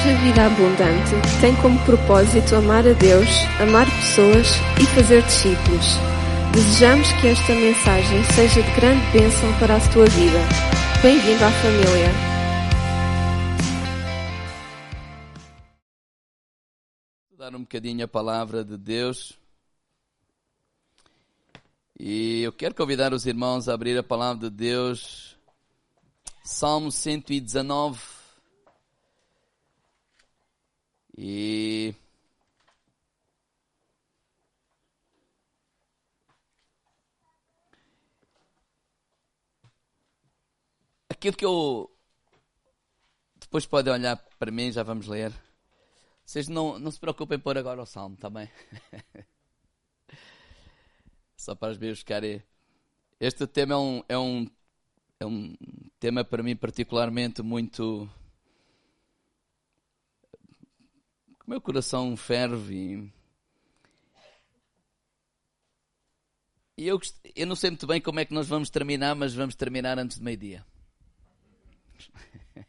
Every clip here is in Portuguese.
Igreja Vida Abundante tem como propósito amar a Deus, amar pessoas e fazer discípulos. Desejamos que esta mensagem seja de grande bênção para a tua vida. Bem-vindo à família. Dar um bocadinho a palavra de Deus. E eu quero convidar os irmãos a abrir a palavra de Deus. Salmo 119. E aquilo que eu depois podem olhar para mim, já vamos ler. Vocês não, não se preocupem por agora o salmo, está bem? Só para os meus ficarem. Este tema é um, é um, é um tema para mim particularmente muito O meu coração ferve. E eu, eu não sei muito bem como é que nós vamos terminar, mas vamos terminar antes de meio-dia.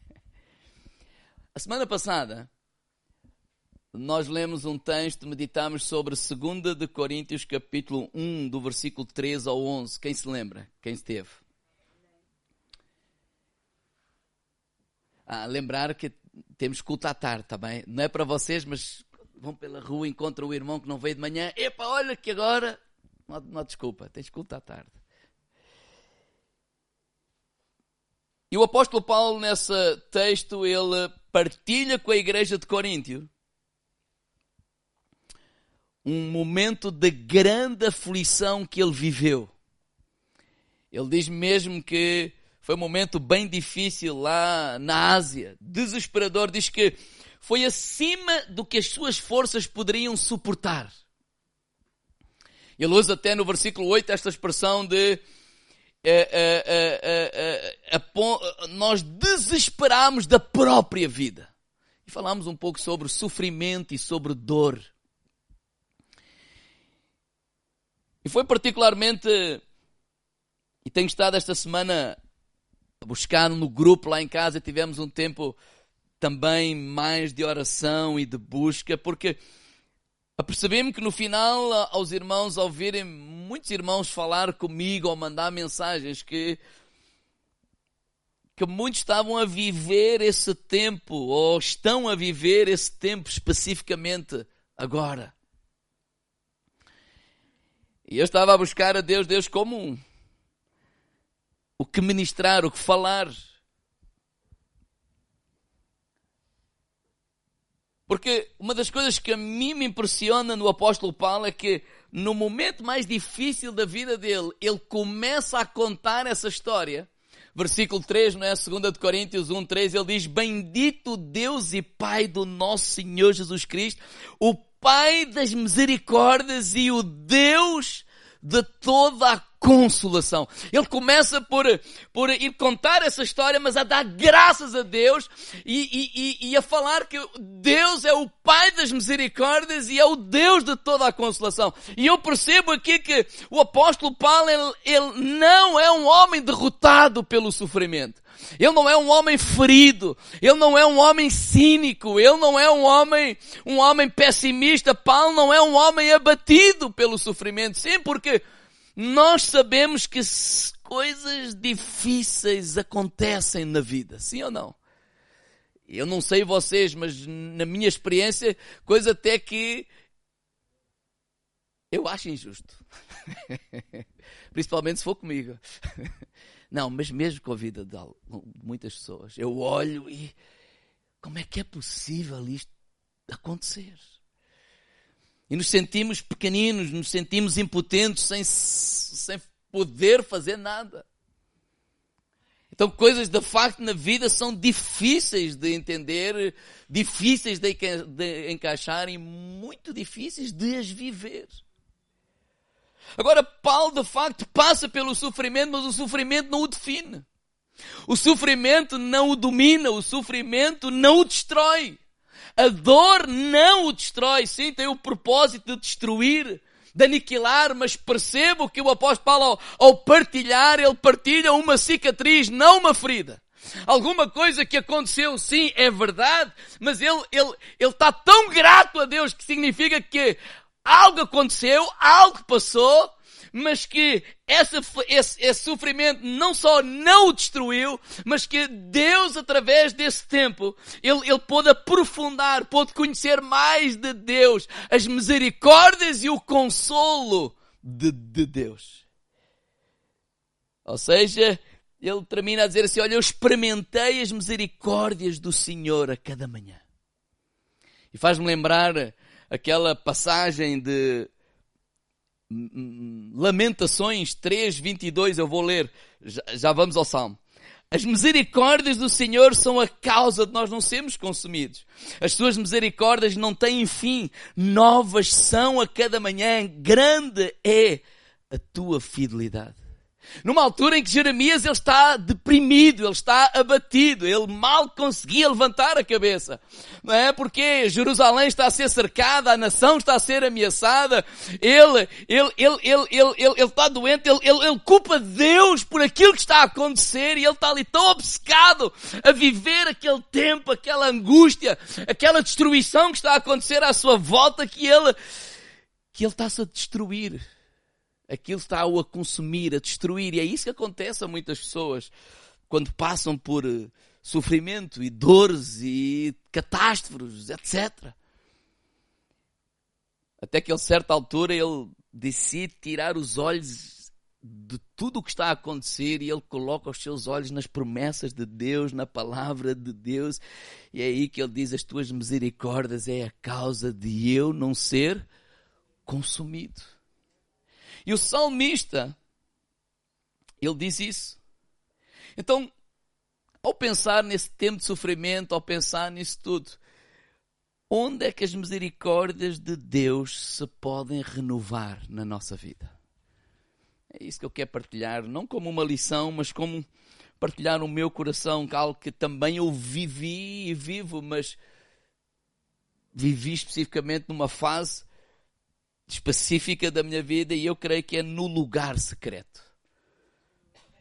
A semana passada, nós lemos um texto, meditamos sobre 2 de Coríntios, capítulo 1, do versículo 13 ao 11. Quem se lembra? Quem esteve? Ah, lembrar que temos culto à tarde, tá bem? Não é para vocês, mas vão pela rua, encontram o irmão que não veio de manhã. Epa, olha que agora. Não, não desculpa, tens culto à tarde. E o apóstolo Paulo, nesse texto, ele partilha com a igreja de Coríntio um momento de grande aflição que ele viveu. Ele diz mesmo que foi um momento bem difícil lá na Ásia, desesperador. Diz que foi acima do que as suas forças poderiam suportar. Ele usa até no versículo 8 esta expressão de é, é, é, nós desesperamos da própria vida. E falamos um pouco sobre sofrimento e sobre dor. E foi particularmente, e tenho estado esta semana buscar no grupo lá em casa, tivemos um tempo também mais de oração e de busca, porque apercebi-me que no final, aos irmãos ouvirem muitos irmãos falar comigo ou mandar mensagens que que muitos estavam a viver esse tempo ou estão a viver esse tempo especificamente agora. E eu estava a buscar a Deus, Deus como um o que ministrar, o que falar. Porque uma das coisas que a mim me impressiona no apóstolo Paulo é que no momento mais difícil da vida dele, ele começa a contar essa história. Versículo 3, não é? 2 de Coríntios 1, 3, ele diz, Bendito Deus e Pai do nosso Senhor Jesus Cristo, o Pai das misericórdias e o Deus de toda a consolação. Ele começa por, por ir contar essa história, mas a dar graças a Deus e, e, e, a falar que Deus é o Pai das misericórdias e é o Deus de toda a consolação. E eu percebo aqui que o apóstolo Paulo, ele, ele não é um homem derrotado pelo sofrimento. Ele não é um homem ferido, ele não é um homem cínico, ele não é um homem, um homem pessimista. Paulo não é um homem abatido pelo sofrimento. Sim, porque nós sabemos que coisas difíceis acontecem na vida, sim ou não? Eu não sei vocês, mas na minha experiência, coisa até que eu acho injusto. Principalmente se for comigo. Não, mas mesmo com a vida de muitas pessoas, eu olho e como é que é possível isto acontecer? E nos sentimos pequeninos, nos sentimos impotentes, sem, sem poder fazer nada. Então, coisas de facto na vida são difíceis de entender, difíceis de, de encaixar e muito difíceis de as viver. Agora, Paulo de facto passa pelo sofrimento, mas o sofrimento não o define. O sofrimento não o domina, o sofrimento não o destrói. A dor não o destrói, sim, tem o propósito de destruir, de aniquilar, mas percebo que o apóstolo Paulo, ao, ao partilhar, ele partilha uma cicatriz, não uma ferida. Alguma coisa que aconteceu, sim, é verdade, mas ele, ele, ele está tão grato a Deus que significa que algo aconteceu, algo passou, mas que esse, esse, esse, sofrimento não só não o destruiu, mas que Deus, através desse tempo, ele, ele pôde aprofundar, pôde conhecer mais de Deus, as misericórdias e o consolo de, de Deus. Ou seja, ele termina a dizer assim: Olha, eu experimentei as misericórdias do Senhor a cada manhã. E faz-me lembrar aquela passagem de Lamentações 3, 22, eu vou ler, já, já vamos ao Salmo. As misericórdias do Senhor são a causa de nós não sermos consumidos. As suas misericórdias não têm fim. Novas são a cada manhã. Grande é a tua fidelidade. Numa altura em que Jeremias ele está deprimido, ele está abatido, ele mal conseguia levantar a cabeça. Não é? Porque Jerusalém está a ser cercada, a nação está a ser ameaçada, ele, ele, ele, ele, ele, ele, ele está doente, ele, ele, ele culpa Deus por aquilo que está a acontecer e ele está ali tão obcecado a viver aquele tempo, aquela angústia, aquela destruição que está a acontecer à sua volta que ele, que ele está-se a destruir aquilo está-o a consumir, a destruir. E é isso que acontece a muitas pessoas quando passam por eh, sofrimento e dores e catástrofes, etc. Até que a certa altura ele decide tirar os olhos de tudo o que está a acontecer e ele coloca os seus olhos nas promessas de Deus, na palavra de Deus. E é aí que ele diz: As tuas misericórdias é a causa de eu não ser consumido. E o salmista, ele diz isso. Então, ao pensar nesse tempo de sofrimento, ao pensar nisso tudo, onde é que as misericórdias de Deus se podem renovar na nossa vida? É isso que eu quero partilhar, não como uma lição, mas como partilhar no meu coração, algo que também eu vivi e vivo, mas vivi especificamente numa fase específica da minha vida e eu creio que é no lugar secreto.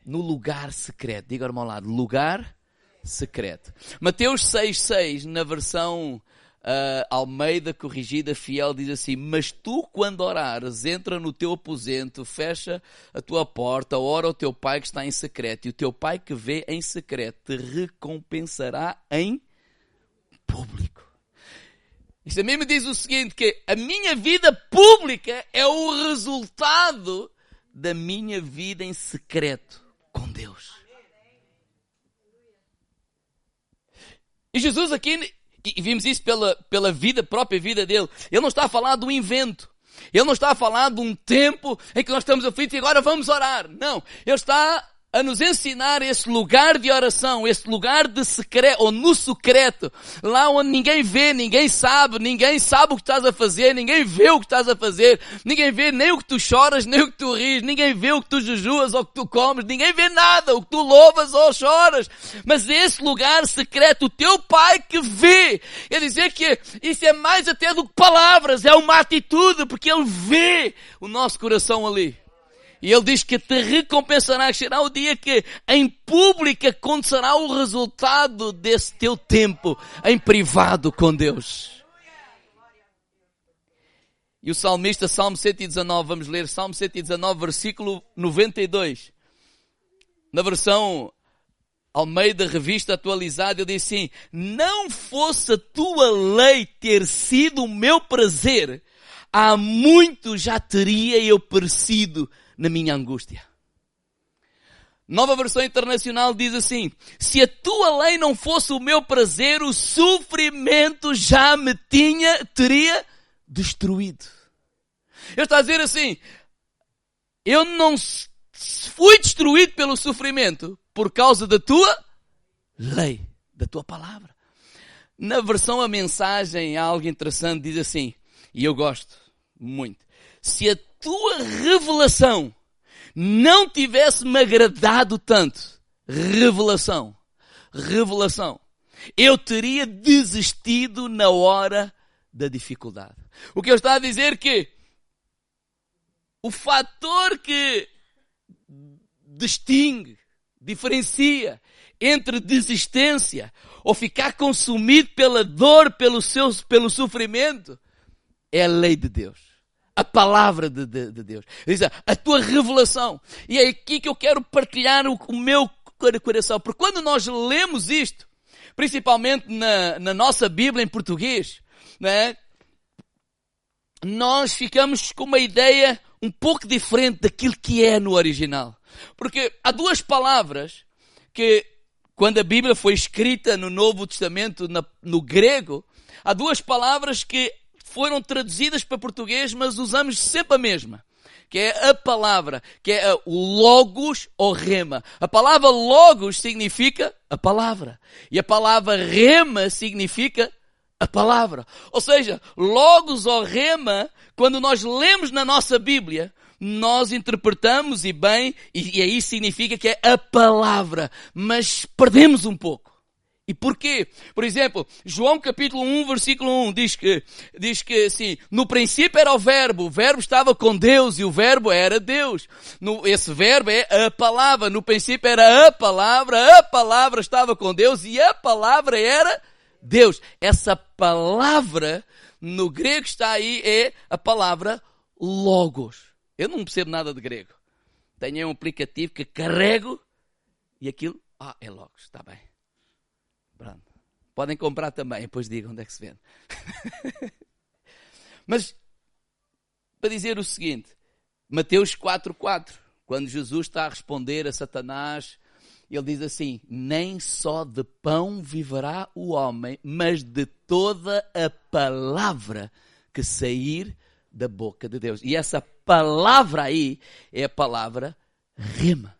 No lugar secreto. Diga ao meu lado, lugar secreto. Mateus 6,6, na versão uh, Almeida Corrigida Fiel, diz assim: Mas tu, quando orares, entra no teu aposento, fecha a tua porta, ora ao teu pai que está em secreto, e o teu pai que vê em secreto te recompensará em público. Isto também me diz o seguinte, que a minha vida pública é o resultado da minha vida em secreto com Deus. E Jesus aqui, e vimos isso pela, pela vida, própria vida dele, ele não está a falar do invento. Ele não está a falar de um tempo em que nós estamos aflitos e agora vamos orar. Não. Ele está a nos ensinar esse lugar de oração, esse lugar de secreto, ou no secreto, lá onde ninguém vê, ninguém sabe, ninguém sabe o que estás a fazer, ninguém vê o que estás a fazer, ninguém vê nem o que tu choras, nem o que tu ris, ninguém vê o que tu jejuas ou o que tu comes, ninguém vê nada, o que tu louvas ou choras. Mas esse lugar secreto, o teu pai que vê, quer dizer que isso é mais até do que palavras, é uma atitude, porque ele vê o nosso coração ali. E ele diz que te recompensará, será o dia que em público acontecerá o resultado desse teu tempo em privado com Deus. E o salmista, Salmo 119, vamos ler Salmo 119, versículo 92. Na versão Almeida Revista Atualizada, ele diz assim, não fosse a tua lei ter sido o meu prazer, há muito já teria eu perecido na minha angústia. Nova versão internacional diz assim: Se a tua lei não fosse o meu prazer, o sofrimento já me tinha, teria destruído. Ele está a dizer assim: Eu não fui destruído pelo sofrimento por causa da tua lei, da tua palavra. Na versão a mensagem há algo interessante, diz assim, e eu gosto muito. Se a tua revelação não tivesse me agradado tanto, revelação, revelação, eu teria desistido na hora da dificuldade. O que eu estou a dizer que o fator que distingue, diferencia entre desistência ou ficar consumido pela dor, pelo seu, pelo sofrimento, é a lei de Deus. A palavra de, de, de Deus. Diz a tua revelação. E é aqui que eu quero partilhar o, o meu coração. Porque quando nós lemos isto, principalmente na, na nossa Bíblia em português, né, nós ficamos com uma ideia um pouco diferente daquilo que é no original. Porque há duas palavras que, quando a Bíblia foi escrita no Novo Testamento, na, no grego, há duas palavras que foram traduzidas para português, mas usamos sempre a mesma. Que é a palavra, que é o logos ou rema. A palavra logos significa a palavra. E a palavra rema significa a palavra. Ou seja, logos ou rema, quando nós lemos na nossa Bíblia, nós interpretamos e bem, e, e aí significa que é a palavra, mas perdemos um pouco. E porquê? Por exemplo, João capítulo 1, versículo 1 diz que, diz que assim, no princípio era o verbo, o verbo estava com Deus e o verbo era Deus. No, esse verbo é a palavra, no princípio era a palavra, a palavra estava com Deus e a palavra era Deus. Essa palavra, no grego está aí, é a palavra logos. Eu não percebo nada de grego. Tenho um aplicativo que carrego e aquilo, ah, é logos, está bem. Podem comprar também, depois digam onde é que se vende. Mas, para dizer o seguinte, Mateus 4.4, quando Jesus está a responder a Satanás, ele diz assim, nem só de pão viverá o homem, mas de toda a palavra que sair da boca de Deus. E essa palavra aí é a palavra rema.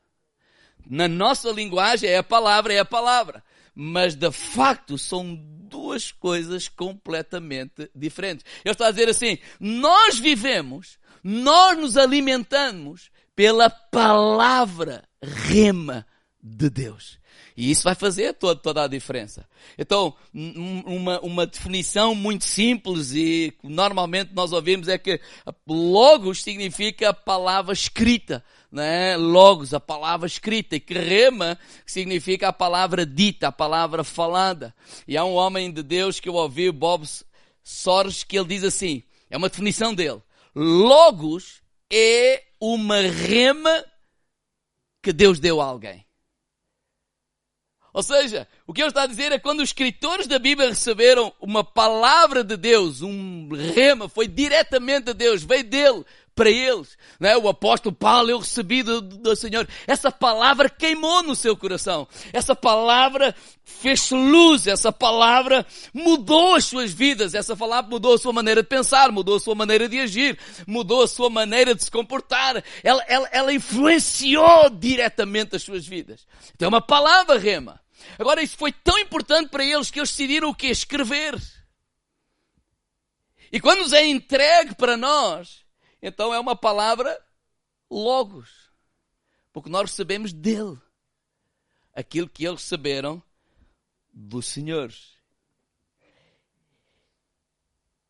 Na nossa linguagem é a palavra, é a palavra mas de facto são duas coisas completamente diferentes. Ele está a dizer assim: nós vivemos, nós nos alimentamos pela palavra rema de Deus. E isso vai fazer toda, toda a diferença. Então, uma, uma definição muito simples e normalmente nós ouvimos é que logos significa palavra escrita né, logos, a palavra escrita, e que rema significa a palavra dita, a palavra falada. E há um homem de Deus que eu ouvi, Bob Soros, que ele diz assim, é uma definição dele, logos é uma rema que Deus deu a alguém. Ou seja, o que ele está a dizer é quando os escritores da Bíblia receberam uma palavra de Deus, um rema, foi diretamente de Deus, veio dele, para eles. Né? O apóstolo Paulo, eu recebi do, do Senhor. Essa palavra queimou no seu coração. Essa palavra fez luz. Essa palavra mudou as suas vidas. Essa palavra mudou a sua maneira de pensar, mudou a sua maneira de agir, mudou a sua maneira de se comportar. Ela, ela, ela influenciou diretamente as suas vidas. Então é uma palavra rema. Agora isso foi tão importante para eles que eles decidiram o que? Escrever. E quando nos é entregue para nós, então é uma palavra logos. Porque nós recebemos dele aquilo que eles receberam do Senhor.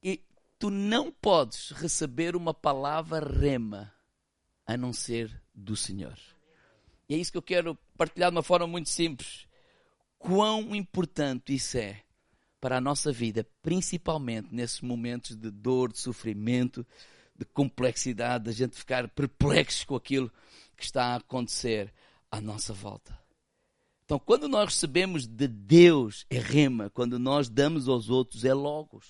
E tu não podes receber uma palavra rema a não ser do Senhor. E é isso que eu quero partilhar de uma forma muito simples. Quão importante isso é para a nossa vida, principalmente nesses momentos de dor, de sofrimento, de complexidade, da gente ficar perplexo com aquilo que está a acontecer à nossa volta. Então, quando nós recebemos de Deus, é rema. Quando nós damos aos outros, é logos.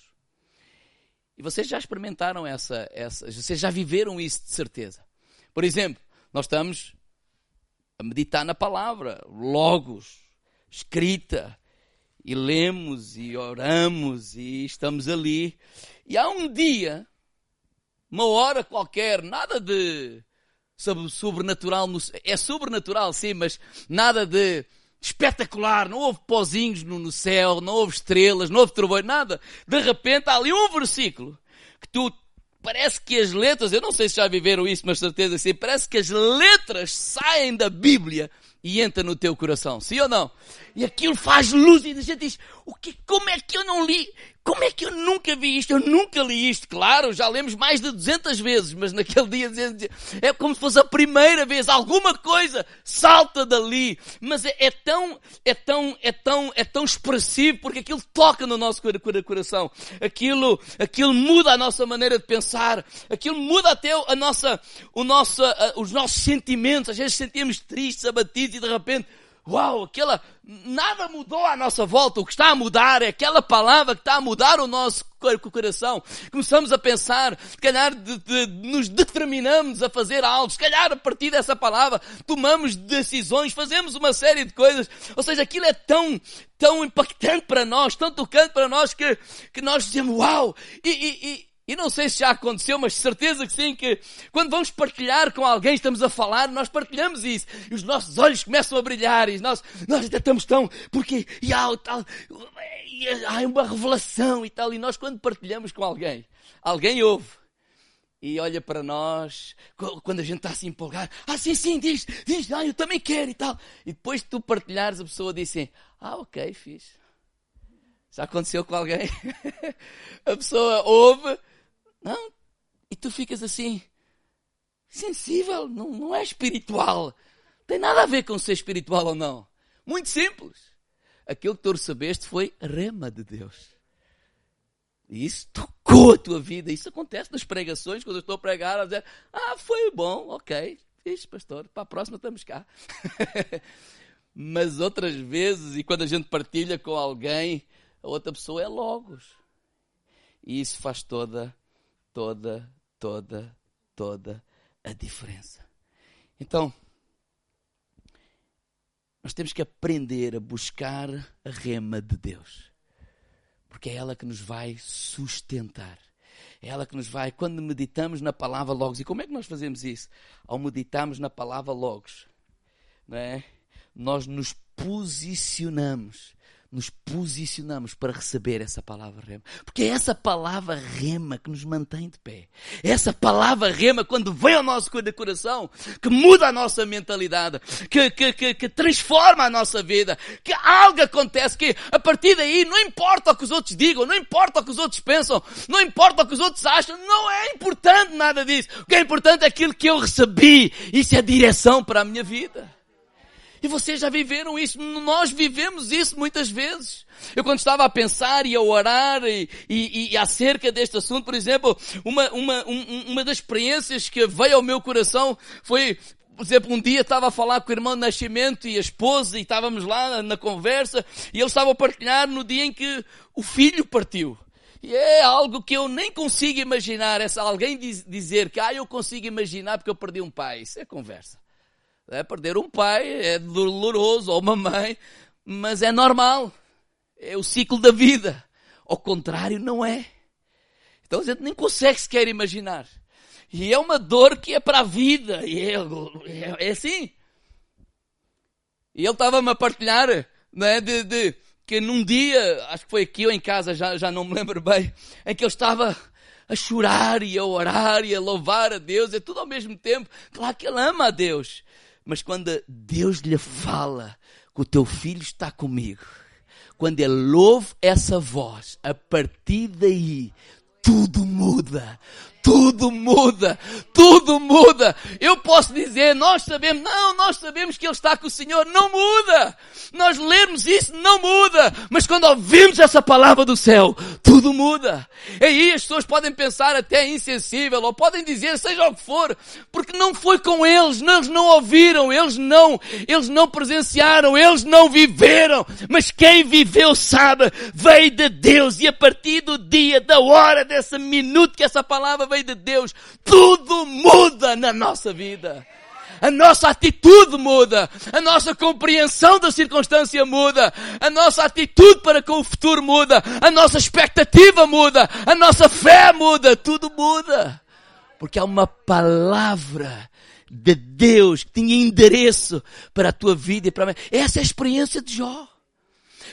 E vocês já experimentaram essa, essa, vocês já viveram isso de certeza. Por exemplo, nós estamos a meditar na palavra, logos, escrita, e lemos e oramos e estamos ali. E há um dia uma hora qualquer, nada de sobrenatural. É sobrenatural, sim, mas nada de espetacular. Não houve pozinhos no, céu, não houve estrelas, não houve trovões, nada. De repente há ali um versículo que tu parece que as letras, eu não sei se já viveram isso, mas certeza sim, parece que as letras saem da Bíblia e entram no teu coração, sim ou não? E aquilo faz luz e a gente diz, o que, como é que eu não li? Como é que eu nunca vi isto? Eu nunca li isto. Claro, já lemos mais de 200 vezes, mas naquele dia é como se fosse a primeira vez. Alguma coisa salta dali. Mas é, é tão, é tão, é tão, é tão expressivo porque aquilo toca no nosso coração. Aquilo, aquilo muda a nossa maneira de pensar. Aquilo muda até a nossa, o nosso, os nossos sentimentos. Às vezes sentimos tristes, abatidos e de repente uau, aquela, nada mudou à nossa volta. O que está a mudar é aquela palavra que está a mudar o nosso coração. Começamos a pensar, se calhar de, de, nos determinamos a fazer algo, se calhar a partir dessa palavra tomamos decisões, fazemos uma série de coisas. Ou seja, aquilo é tão, tão impactante para nós, tão tocante para nós que, que nós dizemos uau! E, e, e e não sei se já aconteceu, mas certeza que sim, que quando vamos partilhar com alguém, estamos a falar, nós partilhamos isso. E os nossos olhos começam a brilhar e nós, nós ainda estamos tão, porque, e há tal, e há uma revelação e tal. E nós quando partilhamos com alguém, alguém ouve e olha para nós, quando a gente está assim empolgado, ah sim, sim, diz, diz, ah eu também quero e tal. E depois de tu partilhares, a pessoa diz assim, ah ok, fiz. Já aconteceu com alguém? a pessoa ouve não. E tu ficas assim, sensível, não, não é espiritual. Tem nada a ver com ser espiritual ou não. Muito simples. Aquilo que tu recebeste foi rema de Deus. E isso tocou a tua vida. Isso acontece nas pregações, quando eu estou a pregar, a dizer, ah, foi bom, ok, fiz, pastor, para a próxima estamos cá. Mas outras vezes, e quando a gente partilha com alguém, a outra pessoa é logos. E isso faz toda toda, toda, toda a diferença. Então, nós temos que aprender a buscar a rema de Deus, porque é ela que nos vai sustentar. É ela que nos vai, quando meditamos na palavra Logos, e como é que nós fazemos isso? Ao meditarmos na palavra Logos, não é? nós nos posicionamos nos posicionamos para receber essa palavra rema. Porque é essa palavra rema que nos mantém de pé. É essa palavra rema, quando vem ao nosso coração, que muda a nossa mentalidade, que, que, que, que transforma a nossa vida, que algo acontece, que a partir daí não importa o que os outros digam, não importa o que os outros pensam, não importa o que os outros acham, não é importante nada disso. O que é importante é aquilo que eu recebi. Isso é direção para a minha vida. E vocês já viveram isso, nós vivemos isso muitas vezes. Eu quando estava a pensar e a orar e, e, e acerca deste assunto, por exemplo, uma, uma, um, uma das experiências que veio ao meu coração foi, por exemplo, um dia estava a falar com o irmão nascimento e a esposa e estávamos lá na conversa e eles estavam a partilhar no dia em que o filho partiu. E é algo que eu nem consigo imaginar. É alguém diz, dizer que, ah, eu consigo imaginar porque eu perdi um pai. Isso é conversa. É, perder um pai é doloroso, ou uma mãe, mas é normal. É o ciclo da vida. Ao contrário, não é. Então a gente nem consegue sequer imaginar. E é uma dor que é para a vida. E é, é, é assim. E ele estava-me a partilhar, né, de, de, que num dia, acho que foi aqui ou em casa, já, já não me lembro bem, em que ele estava a chorar e a orar e a louvar a Deus, é tudo ao mesmo tempo. Claro que ele ama a Deus. Mas quando Deus lhe fala que o teu filho está comigo, quando ele ouve essa voz, a partir daí tudo muda tudo muda, tudo muda. Eu posso dizer, nós sabemos, não, nós sabemos que Ele está com o Senhor, não muda. Nós lermos isso, não muda. Mas quando ouvimos essa palavra do céu, tudo muda. E aí as pessoas podem pensar até insensível, ou podem dizer, seja o que for, porque não foi com eles, eles não ouviram, eles não, eles não presenciaram, eles não viveram. Mas quem viveu sabe, veio de Deus e a partir do dia, da hora, desse minuto que essa palavra veio de Deus, tudo muda na nossa vida. A nossa atitude muda, a nossa compreensão da circunstância muda, a nossa atitude para com o futuro muda, a nossa expectativa muda, a nossa fé muda, tudo muda. Porque há uma palavra de Deus que tinha endereço para a tua vida e para mim. Essa é a experiência de Jó.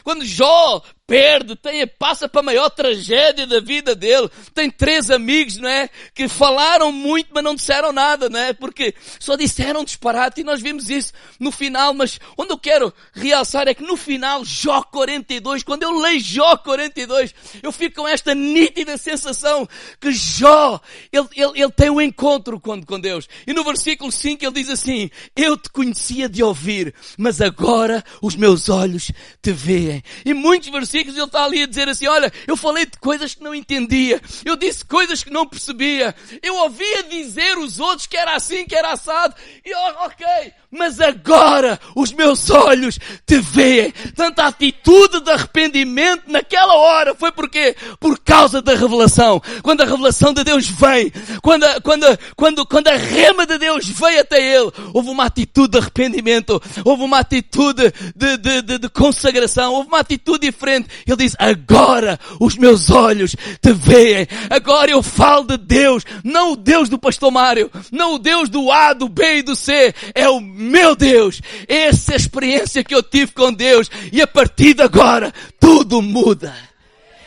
Quando Jó perde, tem, passa para a maior tragédia da vida dele. Tem três amigos, não é? Que falaram muito, mas não disseram nada, não é? Porque só disseram disparate e nós vimos isso no final, mas onde eu quero realçar é que no final, Jó 42, quando eu leio Jó 42, eu fico com esta nítida sensação que Jó, ele, ele, ele tem um encontro com, com Deus. E no versículo 5 ele diz assim, eu te conhecia de ouvir, mas agora os meus olhos te veem. E muitos versículos ele está ali a dizer assim, olha, eu falei de coisas que não entendia, eu disse coisas que não percebia, eu ouvia dizer os outros que era assim, que era assado, e oh, ok, mas agora os meus olhos te veem. Tanta atitude de arrependimento naquela hora foi porque por causa da revelação. Quando a revelação de Deus vem, quando a, quando a, quando quando a rema de Deus veio até ele, houve uma atitude de arrependimento, houve uma atitude de, de, de, de consagração, houve uma atitude diferente. Ele diz: agora os meus olhos te veem. Agora eu falo de Deus, não o Deus do pastor Mário, não o Deus do A, do B e do C, é o meu Deus, essa é experiência que eu tive com Deus e a partir de agora tudo muda.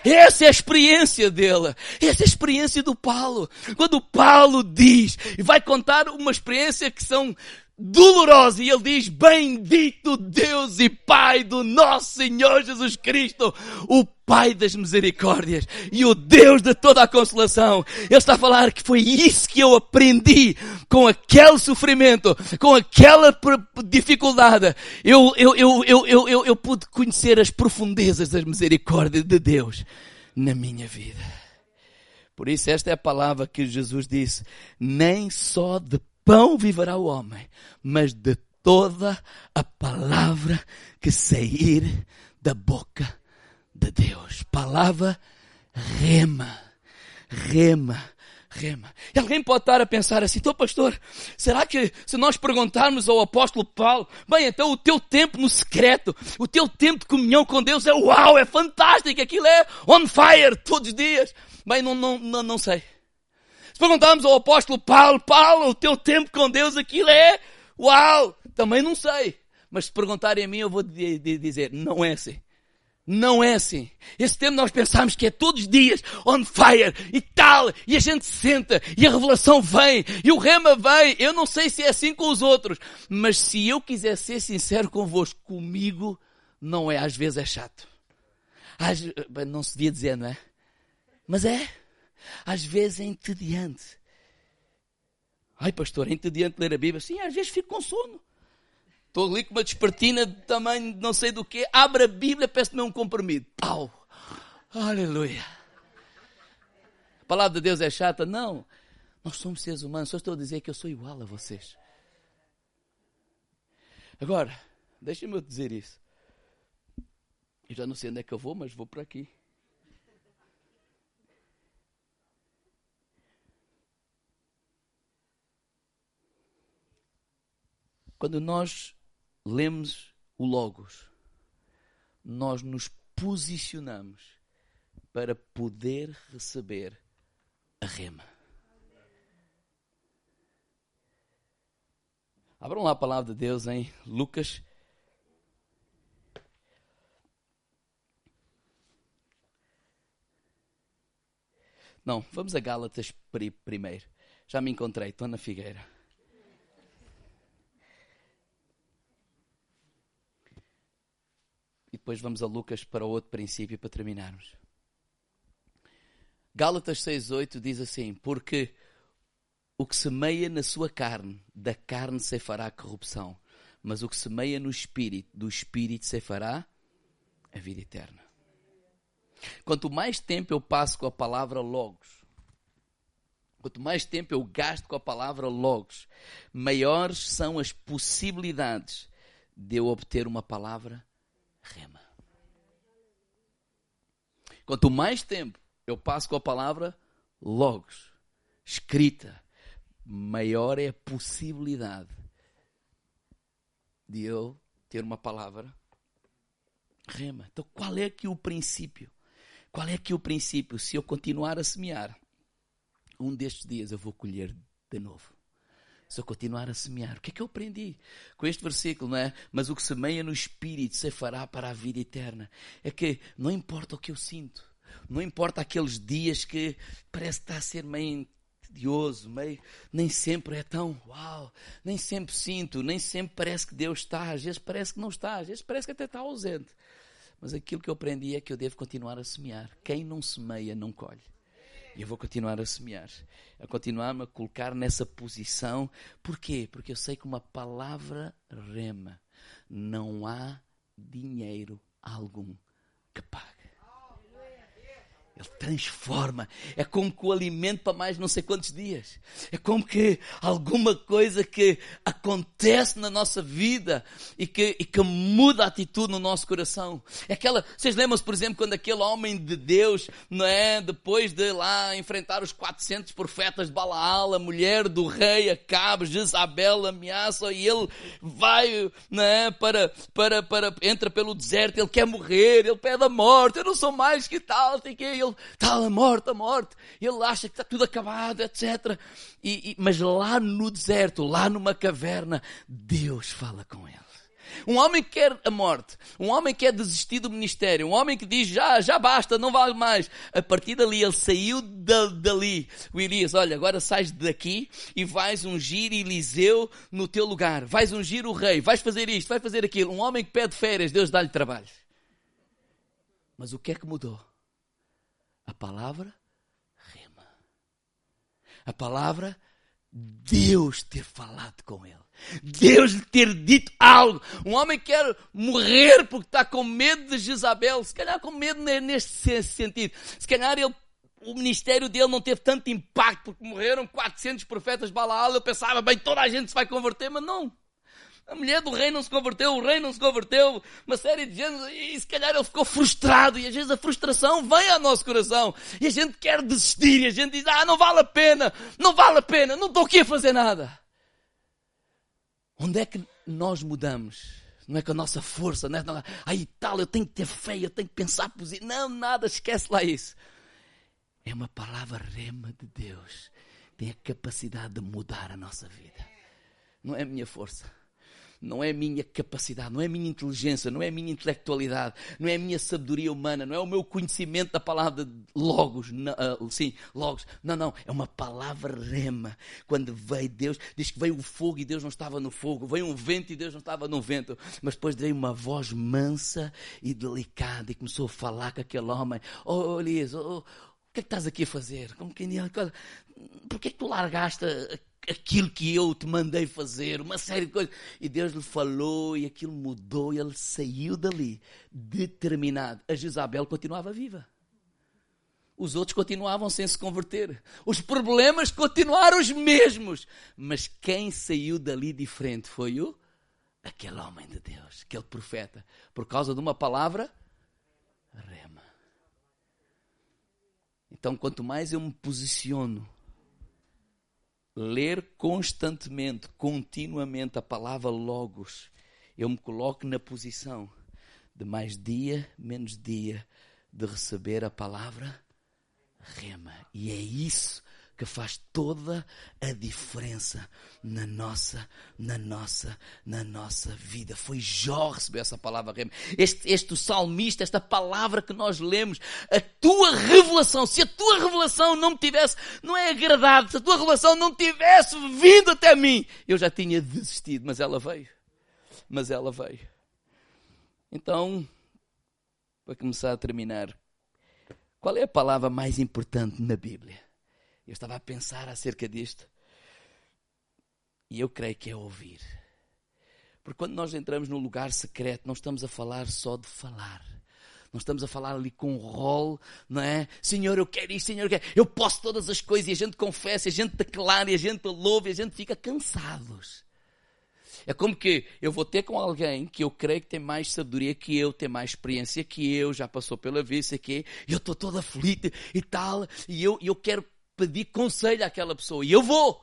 Essa é a experiência dele. Essa é a experiência do Paulo. Quando Paulo diz e vai contar uma experiência que são dolorosa e ele diz, bendito Deus e Pai do nosso Senhor Jesus Cristo, o Pai das misericórdias e o Deus de toda a consolação. Ele está a falar que foi isso que eu aprendi com aquele sofrimento, com aquela dificuldade. Eu, eu, eu, eu, eu, eu, eu pude conhecer as profundezas das misericórdias de Deus na minha vida. Por isso esta é a palavra que Jesus disse, nem só de pão viverá o homem, mas de toda a palavra que sair da boca de Deus. Palavra rema, rema, rema. E alguém pode estar a pensar assim, então pastor, será que se nós perguntarmos ao apóstolo Paulo, bem, então o teu tempo no secreto, o teu tempo de comunhão com Deus é uau, é fantástico, aquilo é on fire todos os dias. Bem, não, não, não, não sei. Se perguntarmos ao apóstolo Paulo, Paulo, o teu tempo com Deus, aquilo é uau, também não sei. Mas se perguntarem a mim, eu vou dizer, não é assim. Não é assim. Esse tempo nós pensamos que é todos os dias on fire e tal, e a gente senta, e a revelação vem, e o rema vem. Eu não sei se é assim com os outros, mas se eu quiser ser sincero convosco, comigo não é, às vezes é chato. Às, não se devia dizer, não é? Mas é. Às vezes é entediante. Ai, pastor, é entediante ler a Bíblia? Sim, às vezes fico com sono. Estou ali com uma despertina de tamanho não sei do que. Abre a Bíblia, peço-me um comprimido. Pau! Aleluia! A palavra de Deus é chata? Não. Nós somos seres humanos. Só estou a dizer que eu sou igual a vocês. Agora, deixem-me dizer isso. Eu já não sei onde é que eu vou, mas vou por aqui. Quando nós lemos o Logos, nós nos posicionamos para poder receber a rema. Abram lá a palavra de Deus em Lucas. Não, vamos a Gálatas primeiro. Já me encontrei, estou na figueira. Depois vamos a Lucas para outro princípio para terminarmos. Gálatas 6,8 diz assim: Porque o que semeia na sua carne, da carne se fará corrupção, mas o que semeia no espírito, do espírito se fará a vida eterna. Quanto mais tempo eu passo com a palavra logos, quanto mais tempo eu gasto com a palavra logos, maiores são as possibilidades de eu obter uma palavra rema. Quanto mais tempo eu passo com a palavra logos, escrita, maior é a possibilidade de eu ter uma palavra rema. Então, qual é aqui o princípio? Qual é aqui o princípio? Se eu continuar a semear, um destes dias eu vou colher de novo. Se eu continuar a semear. O que é que eu aprendi com este versículo, não é? Mas o que semeia no Espírito se fará para a vida eterna. É que não importa o que eu sinto, não importa aqueles dias que parece está a ser meio tedioso, meio, nem sempre é tão uau, nem sempre sinto, nem sempre parece que Deus está, às vezes parece que não está, às vezes parece que até está ausente. Mas aquilo que eu aprendi é que eu devo continuar a semear. Quem não semeia, não colhe. E eu vou continuar a semear, a continuar-me a colocar nessa posição. Porquê? Porque eu sei que uma palavra rema. Não há dinheiro algum que pague. Ele transforma. É como que o alimento para mais não sei quantos dias. É como que alguma coisa que acontece na nossa vida e que, e que muda a atitude no nosso coração. É aquela, vocês lembram-se, por exemplo, quando aquele homem de Deus, não é? Depois de lá enfrentar os 400 profetas de Balaal, a mulher do rei Acabe, Jezabel ameaça e ele vai, não é? Para, para, para, entra pelo deserto, ele quer morrer, ele pede a morte, eu não sou mais que tal, tem que ele está a morte, a morte, ele acha que está tudo acabado, etc. E, e, mas lá no deserto, lá numa caverna, Deus fala com ele. Um homem que quer a morte, um homem que quer desistir do ministério, um homem que diz já, já basta, não vale mais. A partir dali ele saiu dali. O Elias, olha, agora sais daqui e vais ungir Eliseu no teu lugar. Vais ungir o rei, vais fazer isto, vais fazer aquilo. Um homem que pede férias, Deus dá-lhe trabalho. Mas o que é que mudou? A palavra rema. A palavra Deus ter falado com ele. Deus lhe ter dito algo. Um homem quer morrer porque está com medo de Jezabel. Se calhar com medo neste sentido. Se calhar ele, o ministério dele não teve tanto impacto porque morreram 400 profetas de Balaal. Eu pensava, bem, toda a gente se vai converter, mas não. A mulher do rei não se converteu, o rei não se converteu, uma série de gente, e se calhar ele ficou frustrado, e às vezes a frustração vem ao nosso coração, e a gente quer desistir, e a gente diz, ah, não vale a pena, não vale a pena, não estou aqui a fazer nada. Onde é que nós mudamos? Não é com a nossa força, não é? Não, aí tal, eu tenho que ter fé, eu tenho que pensar positivo. Não, nada, esquece lá isso. É uma palavra rema de Deus. Tem a capacidade de mudar a nossa vida. Não é a minha força não é a minha capacidade, não é a minha inteligência, não é a minha intelectualidade, não é a minha sabedoria humana, não é o meu conhecimento da palavra logos, não, uh, sim, logos. Não, não, é uma palavra rema. Quando veio Deus, diz que veio o fogo e Deus não estava no fogo, veio um vento e Deus não estava no vento, mas depois veio uma voz mansa e delicada e começou a falar com aquele homem. Oh, Elias, oh, o que é que estás aqui a fazer? Como que é que tu largaste aquilo que eu te mandei fazer, uma série de coisas. E Deus lhe falou e aquilo mudou e ele saiu dali determinado. A Jezabel continuava viva. Os outros continuavam sem se converter. Os problemas continuaram os mesmos. Mas quem saiu dali diferente foi o aquele homem de Deus, aquele profeta, por causa de uma palavra rema. Então, quanto mais eu me posiciono ler constantemente, continuamente a palavra Logos, eu me coloco na posição de mais dia, menos dia, de receber a palavra Rema. E é isso que faz toda a diferença na nossa, na nossa, na nossa vida. Foi Jó receber essa palavra. Este, este salmista, esta palavra que nós lemos, a tua revelação, se a tua revelação não me tivesse, não é agradado, se a tua revelação não tivesse vindo até mim, eu já tinha desistido, mas ela veio. Mas ela veio. Então, para começar a terminar, qual é a palavra mais importante na Bíblia? Eu estava a pensar acerca disto. E eu creio que é ouvir. Porque quando nós entramos no lugar secreto, não estamos a falar só de falar. Não estamos a falar ali com um rol, não é? Senhor, eu quero isso, Senhor, eu quero. Eu posso todas as coisas. E a gente confessa, a gente declara, e a gente louva, e a gente fica cansados. É como que eu vou ter com alguém que eu creio que tem mais sabedoria que eu, tem mais experiência que eu, já passou pela sei que, eu estou todo aflito e tal, e eu, eu quero pedir conselho àquela pessoa. E eu vou.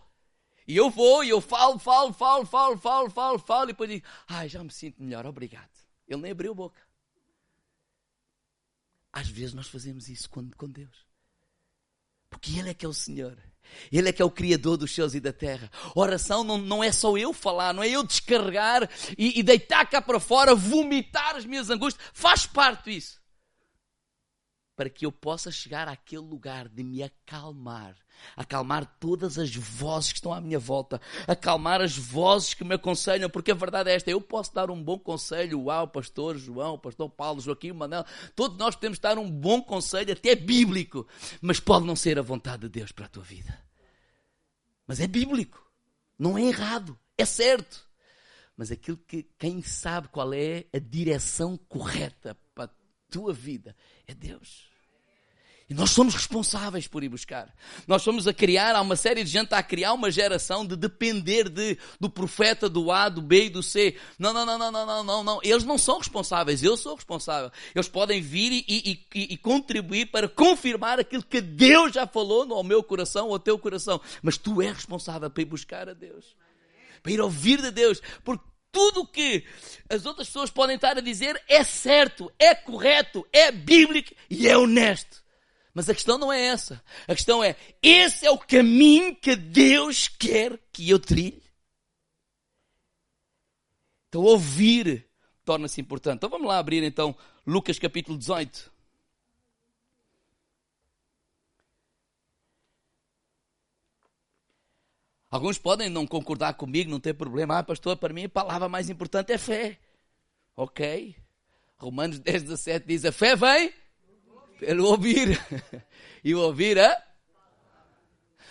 E eu vou, e eu falo, falo, falo, falo, falo, falo, falo, e depois digo, ai, já me sinto melhor, obrigado. Ele nem abriu a boca. Às vezes nós fazemos isso com, com Deus. Porque Ele é que é o Senhor. Ele é que é o Criador dos céus e da terra. Oração não, não é só eu falar, não é eu descarregar e, e deitar cá para fora, vomitar as minhas angústias. Faz parte disso. Para que eu possa chegar àquele lugar de me acalmar acalmar todas as vozes que estão à minha volta, acalmar as vozes que me aconselham, porque a verdade é esta: eu posso dar um bom conselho, uau, pastor João, pastor Paulo, Joaquim, Manel, todos nós podemos dar um bom conselho, até bíblico, mas pode não ser a vontade de Deus para a tua vida. Mas é bíblico, não é errado, é certo. Mas aquilo que quem sabe qual é a direção correta para a tua vida é Deus. E nós somos responsáveis por ir buscar. Nós somos a criar, há uma série de gente a criar uma geração de depender de, do profeta do A, do B e do C. Não, não, não, não, não, não, não, não. Eles não são responsáveis, eu sou responsável. Eles podem vir e, e, e, e contribuir para confirmar aquilo que Deus já falou no meu coração ou ao teu coração. Mas tu és responsável para ir buscar a Deus. Para ir ouvir de Deus. Porque tudo o que as outras pessoas podem estar a dizer é certo, é correto, é bíblico e é honesto. Mas a questão não é essa. A questão é: esse é o caminho que Deus quer que eu trilhe? Então, ouvir torna-se importante. Então, vamos lá abrir então Lucas capítulo 18. Alguns podem não concordar comigo, não tem problema. Ah, pastor, para mim a palavra mais importante é fé. Ok. Romanos 10, 17 diz: a fé vem pelo ouvir. E ouvir é?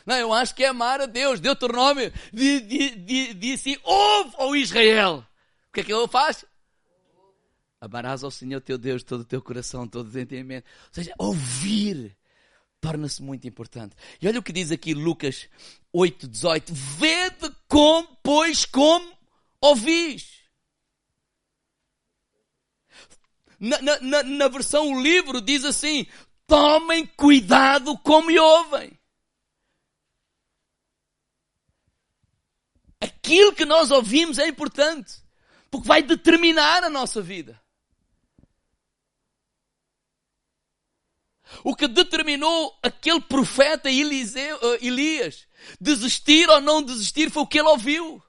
Não, eu acho que é amar a Deus. Deuteronômio disse: ouve, ó Israel. O que é que ele faz? Amarás ao Senhor teu Deus todo o teu coração, todo o entendimento. Ou seja, ouvir torna-se muito importante. E olha o que diz aqui Lucas 8, 18. Vede como, pois, como ouvis. Na, na, na versão o livro diz assim: tomem cuidado como ouvem. Aquilo que nós ouvimos é importante, porque vai determinar a nossa vida. O que determinou aquele profeta Eliseu, uh, Elias desistir ou não desistir foi o que ele ouviu.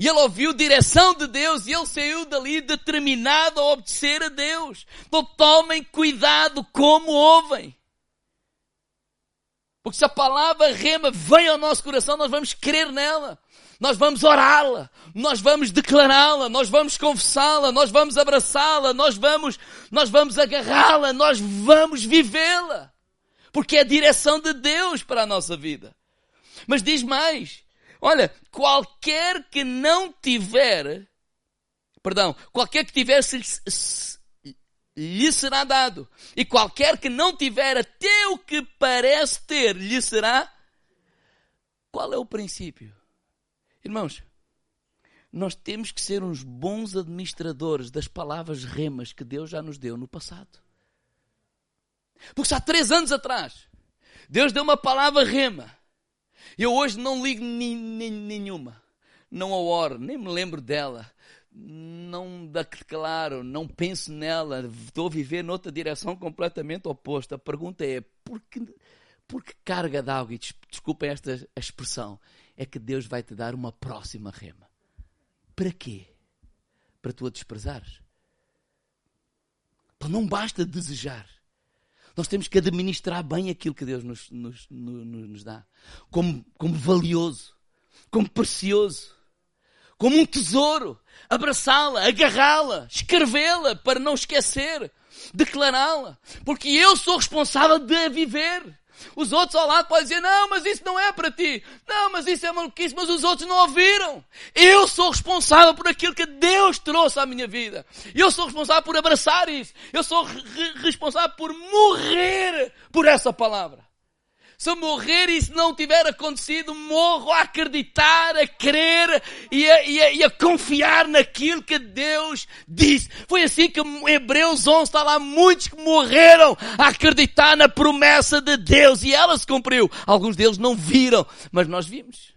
E ele ouviu direção de Deus e ele saiu dali determinado a obedecer a Deus. Então tomem cuidado como ouvem. Porque se a palavra rema vem ao nosso coração, nós vamos crer nela. Nós vamos orá-la. Nós vamos declará-la. Nós vamos confessá-la. Nós vamos abraçá-la. Nós vamos, nós vamos agarrá-la. Nós vamos vivê-la. Porque é a direção de Deus para a nossa vida. Mas diz mais. Olha, qualquer que não tiver, perdão, qualquer que tiver lhe será dado. E qualquer que não tiver até o que parece ter, lhe será. Qual é o princípio? Irmãos, nós temos que ser uns bons administradores das palavras remas que Deus já nos deu no passado. Porque se há três anos atrás, Deus deu uma palavra rema eu hoje não ligo ni, ni, nenhuma. Não a oro, nem me lembro dela. Não declaro, não penso nela. Estou a viver noutra direção completamente oposta. A pergunta é: por que, por que carga de água? E desculpem esta expressão. É que Deus vai te dar uma próxima rema. Para quê? Para tu a desprezares? Então não basta desejar. Nós temos que administrar bem aquilo que Deus nos, nos, nos, nos dá. Como, como valioso, como precioso, como um tesouro. Abraçá-la, agarrá-la, escrevê-la para não esquecer, declará-la. Porque eu sou responsável de a viver. Os outros ao lado podem dizer, não, mas isso não é para ti. Não, mas isso é maluquice, mas os outros não ouviram. Eu sou responsável por aquilo que Deus trouxe à minha vida. Eu sou responsável por abraçar isso. Eu sou responsável por morrer por essa palavra. Se eu morrer e se não tiver acontecido, morro a acreditar, a crer e a, e a, e a confiar naquilo que Deus disse. Foi assim que Hebreus 11 está lá, muitos que morreram a acreditar na promessa de Deus e ela se cumpriu. Alguns deles não viram, mas nós vimos.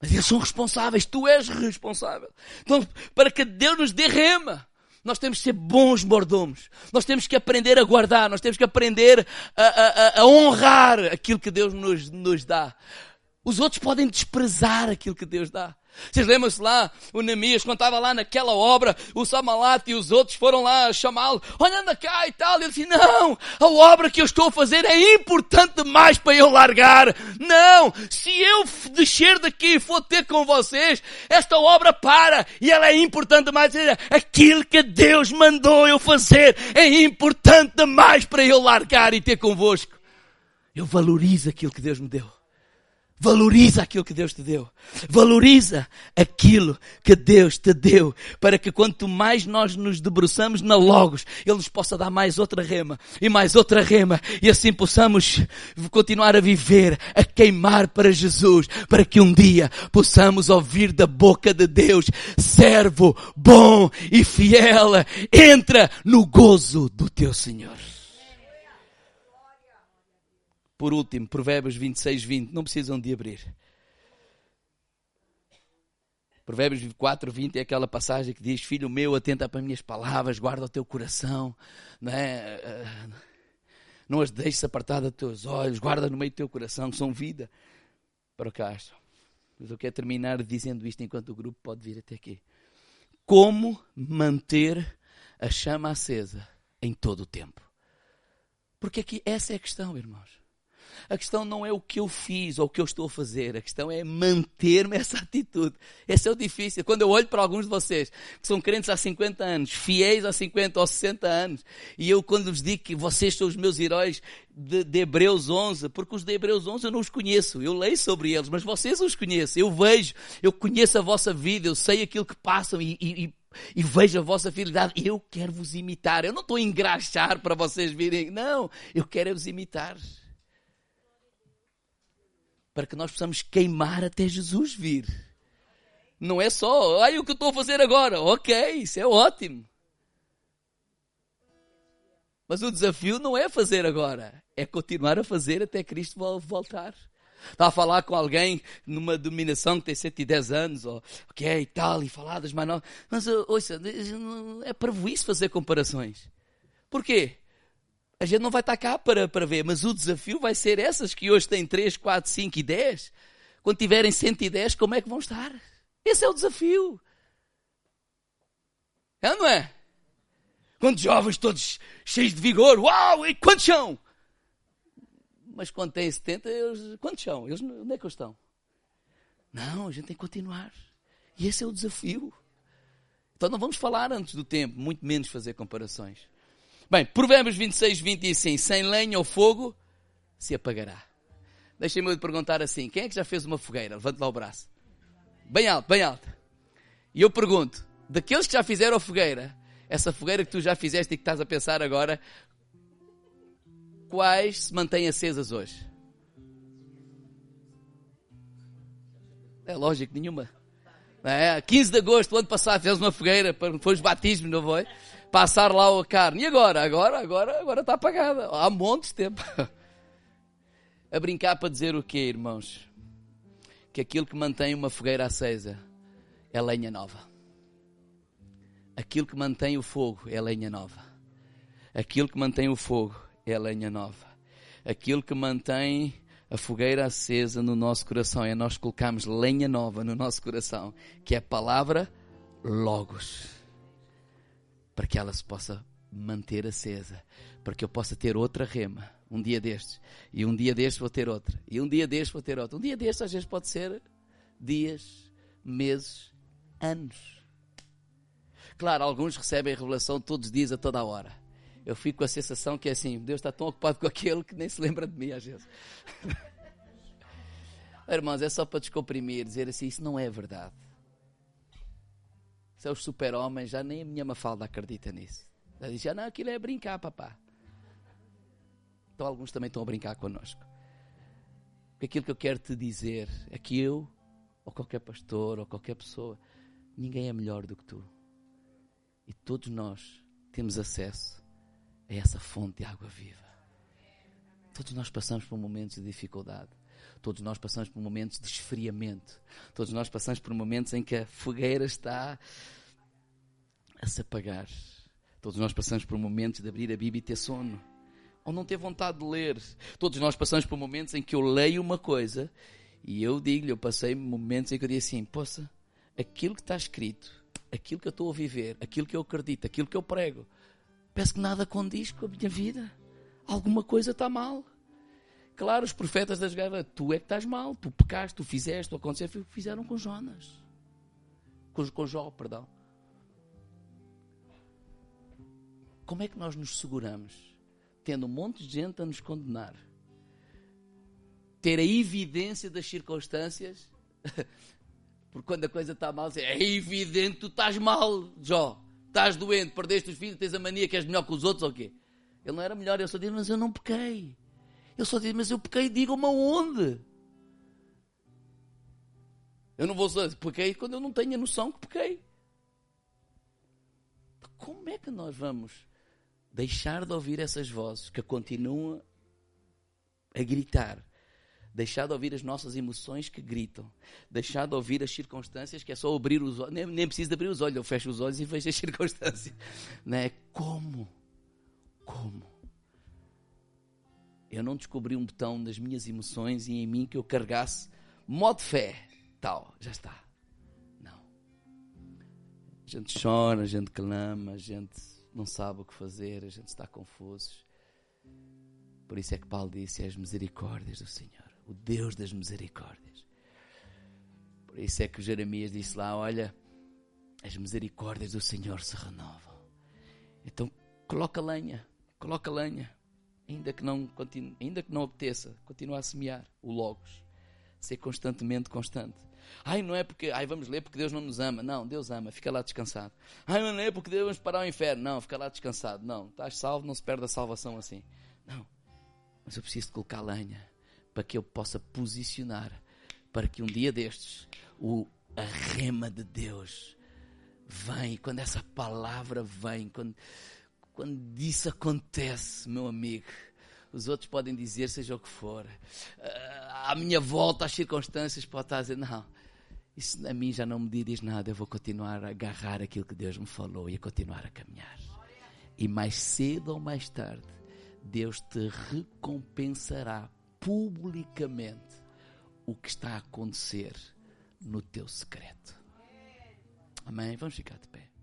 Mas eles são responsáveis, tu és responsável. Então, para que Deus nos dê rema, Nós temos que ser bons mordomos. Nós temos que aprender a guardar. Nós temos que aprender a, a, a honrar aquilo que Deus nos, nos dá. Os outros podem desprezar aquilo que Deus dá. Vocês lembram-se lá, o Neemias, quando estava lá naquela obra, o Samalat e os outros foram lá chamá-lo, olha anda cá e tal. E ele disse, não, a obra que eu estou a fazer é importante demais para eu largar. Não, se eu descer daqui e for ter com vocês, esta obra para e ela é importante demais. Aquilo que Deus mandou eu fazer é importante demais para eu largar e ter convosco. Eu valorizo aquilo que Deus me deu. Valoriza aquilo que Deus te deu. Valoriza aquilo que Deus te deu. Para que quanto mais nós nos debruçamos na Logos, Ele nos possa dar mais outra rema e mais outra rema. E assim possamos continuar a viver, a queimar para Jesus. Para que um dia possamos ouvir da boca de Deus, servo bom e fiel, entra no gozo do teu Senhor. Por último, Provérbios 26, 20. Não precisam de abrir. Provérbios 4, 20 é aquela passagem que diz: Filho meu, atenta para as minhas palavras, guarda o teu coração, não, é? não as deixes apartar dos teus olhos, guarda no meio do teu coração, são vida para o castro. Mas eu quero terminar dizendo isto enquanto o grupo pode vir até aqui. Como manter a chama acesa em todo o tempo? Porque aqui essa é a questão, irmãos. A questão não é o que eu fiz ou o que eu estou a fazer. A questão é manter-me essa atitude. Esse é o difícil. Quando eu olho para alguns de vocês que são crentes há 50 anos, fiéis há 50 ou 60 anos, e eu quando vos digo que vocês são os meus heróis de, de Hebreus 11, porque os de Hebreus 11 eu não os conheço. Eu leio sobre eles, mas vocês os conhecem. Eu vejo, eu conheço a vossa vida, eu sei aquilo que passam e, e, e vejo a vossa fidelidade. Eu quero vos imitar. Eu não estou a engraxar para vocês virem. Não, eu quero é vos imitar para que nós possamos queimar até Jesus vir. Não é só, ai, o que eu estou a fazer agora? Ok, isso é ótimo. Mas o desafio não é fazer agora, é continuar a fazer até Cristo voltar. Estava a falar com alguém numa dominação que tem 110 anos, ou ok, e tal, e falar das mais novas. Mas, ouça, é para isso fazer comparações. Porquê? A gente não vai estar cá para, para ver, mas o desafio vai ser essas que hoje têm 3, 4, 5 e 10. Quando tiverem 110, como é que vão estar? Esse é o desafio. É não é? Quando jovens todos cheios de vigor, uau, e quantos são? Mas quando têm 70, eles, quantos são? Eles, onde é que eles estão? Não, a gente tem que continuar. E esse é o desafio. Então não vamos falar antes do tempo, muito menos fazer comparações. Bem, Provérbios 26, 20 diz assim: sem lenha ou fogo se apagará. Deixem-me de perguntar assim: quem é que já fez uma fogueira? Levante lá o braço. Bem alto, bem alto. E eu pergunto: daqueles que já fizeram a fogueira, essa fogueira que tu já fizeste e que estás a pensar agora, quais se mantêm acesas hoje? É lógico, nenhuma. É, 15 de agosto do ano passado fizemos uma fogueira, foi os batismos, não foi? Passar lá a carne. E agora? Agora, agora, agora está apagada. Há montes de tempo. a brincar para dizer o quê, irmãos? Que aquilo que mantém uma fogueira acesa é lenha nova. Aquilo que mantém o fogo é lenha nova. Aquilo que mantém o fogo é lenha nova. Aquilo que mantém a fogueira acesa no nosso coração é nós colocarmos lenha nova no nosso coração, que é a palavra Logos para que ela se possa manter acesa, para que eu possa ter outra rema, um dia destes, e um dia destes vou ter outra, e um dia destes vou ter outra. Um dia destes às vezes pode ser dias, meses, anos. Claro, alguns recebem a revelação todos os dias, a toda a hora. Eu fico com a sensação que é assim, Deus está tão ocupado com aquele que nem se lembra de mim às vezes. Irmãos, é só para descomprimir, dizer assim, isso não é verdade. É os super-homens, já nem a minha Mafalda acredita nisso. Ela diz, já não, aquilo é brincar, papá. Então alguns também estão a brincar connosco. Aquilo que eu quero te dizer é que eu, ou qualquer pastor, ou qualquer pessoa, ninguém é melhor do que tu. E todos nós temos acesso a essa fonte de água viva. Todos nós passamos por momentos de dificuldade. Todos nós passamos por momentos de esfriamento. Todos nós passamos por momentos em que a fogueira está a se apagar. Todos nós passamos por momentos de abrir a Bíblia e ter sono. Ou não ter vontade de ler. Todos nós passamos por momentos em que eu leio uma coisa e eu digo-lhe, eu passei momentos em que eu digo assim, poça, aquilo que está escrito, aquilo que eu estou a viver, aquilo que eu acredito, aquilo que eu prego, parece que nada condiz com a minha vida. Alguma coisa está mal. Claro, os profetas das guerras, tu é que estás mal, tu pecaste, tu fizeste, tu aconteceu, fizeram com Jonas. Com, com Jó, perdão. Como é que nós nos seguramos? Tendo um monte de gente a nos condenar. Ter a evidência das circunstâncias. Porque quando a coisa está mal, é evidente tu estás mal, Jó. Estás doente, perdeste os filhos, tens a mania que és melhor que os outros ou quê? Ele não era melhor, ele só disse, mas eu não pequei. Ele só disse, mas eu pequei, digam-me aonde. Eu não vou dizer pequei quando eu não tenho a noção que pequei. Como é que nós vamos deixar de ouvir essas vozes que continuam a gritar? Deixar de ouvir as nossas emoções que gritam. Deixar de ouvir as circunstâncias que é só abrir os olhos. Nem, nem preciso abrir os olhos, eu fecho os olhos e vejo as circunstâncias. Não é? Como? Como? Eu não descobri um botão nas minhas emoções e em mim que eu carregasse modo fé, tal, já está. Não. A gente chora, a gente clama, a gente não sabe o que fazer, a gente está confuso. Por isso é que Paulo disse: as misericórdias do Senhor, o Deus das misericórdias. Por isso é que Jeremias disse lá: Olha, as misericórdias do Senhor se renovam. Então, coloca lenha, coloca lenha ainda que não, continue, ainda que não apeteça, continua a semear o Logos. Ser constantemente constante. Ai, não é porque, ai, vamos ler porque Deus não nos ama. Não, Deus ama, fica lá descansado. Ai, não é porque Deus vamos parar o inferno. Não, fica lá descansado. Não, estás salvo, não se perde a salvação assim. Não, mas eu preciso de colocar lenha para que eu possa posicionar para que um dia destes o, a rema de Deus vem, quando essa palavra vem, quando quando isso acontece, meu amigo, os outros podem dizer seja o que for. Ah, à minha volta, as circunstâncias podem estar a dizer, não, isso a mim já não me diz nada, eu vou continuar a agarrar aquilo que Deus me falou e a continuar a caminhar. E mais cedo ou mais tarde, Deus te recompensará publicamente o que está a acontecer no teu secreto. Amém? Vamos ficar de pé.